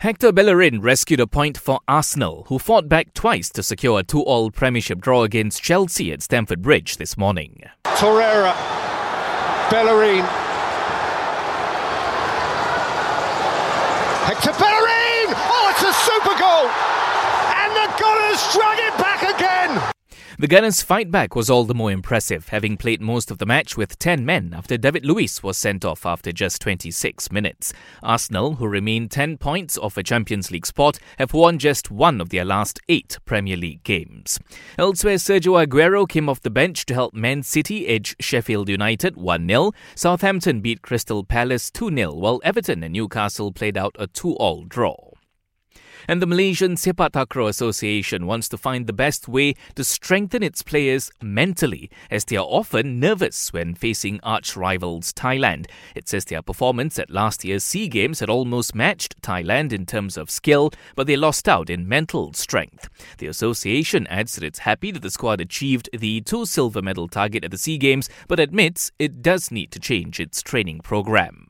Hector Bellerin rescued a point for Arsenal, who fought back twice to secure a 2 all Premiership draw against Chelsea at Stamford Bridge this morning. Torreira, Bellerin. Hector Bellerin! Oh, it's a super goal! And the Gunners drag it back again! The Gunners' fight back was all the more impressive, having played most of the match with 10 men after David Luiz was sent off after just 26 minutes. Arsenal, who remain 10 points off a Champions League spot, have won just one of their last eight Premier League games. Elsewhere, Sergio Aguero came off the bench to help Man City edge Sheffield United 1 0. Southampton beat Crystal Palace 2 0, while Everton and Newcastle played out a 2 all draw. And the Malaysian Sepak Takraw Association wants to find the best way to strengthen its players mentally, as they are often nervous when facing arch rivals Thailand. It says their performance at last year's SEA Games had almost matched Thailand in terms of skill, but they lost out in mental strength. The association adds that it's happy that the squad achieved the two silver medal target at the SEA Games, but admits it does need to change its training program.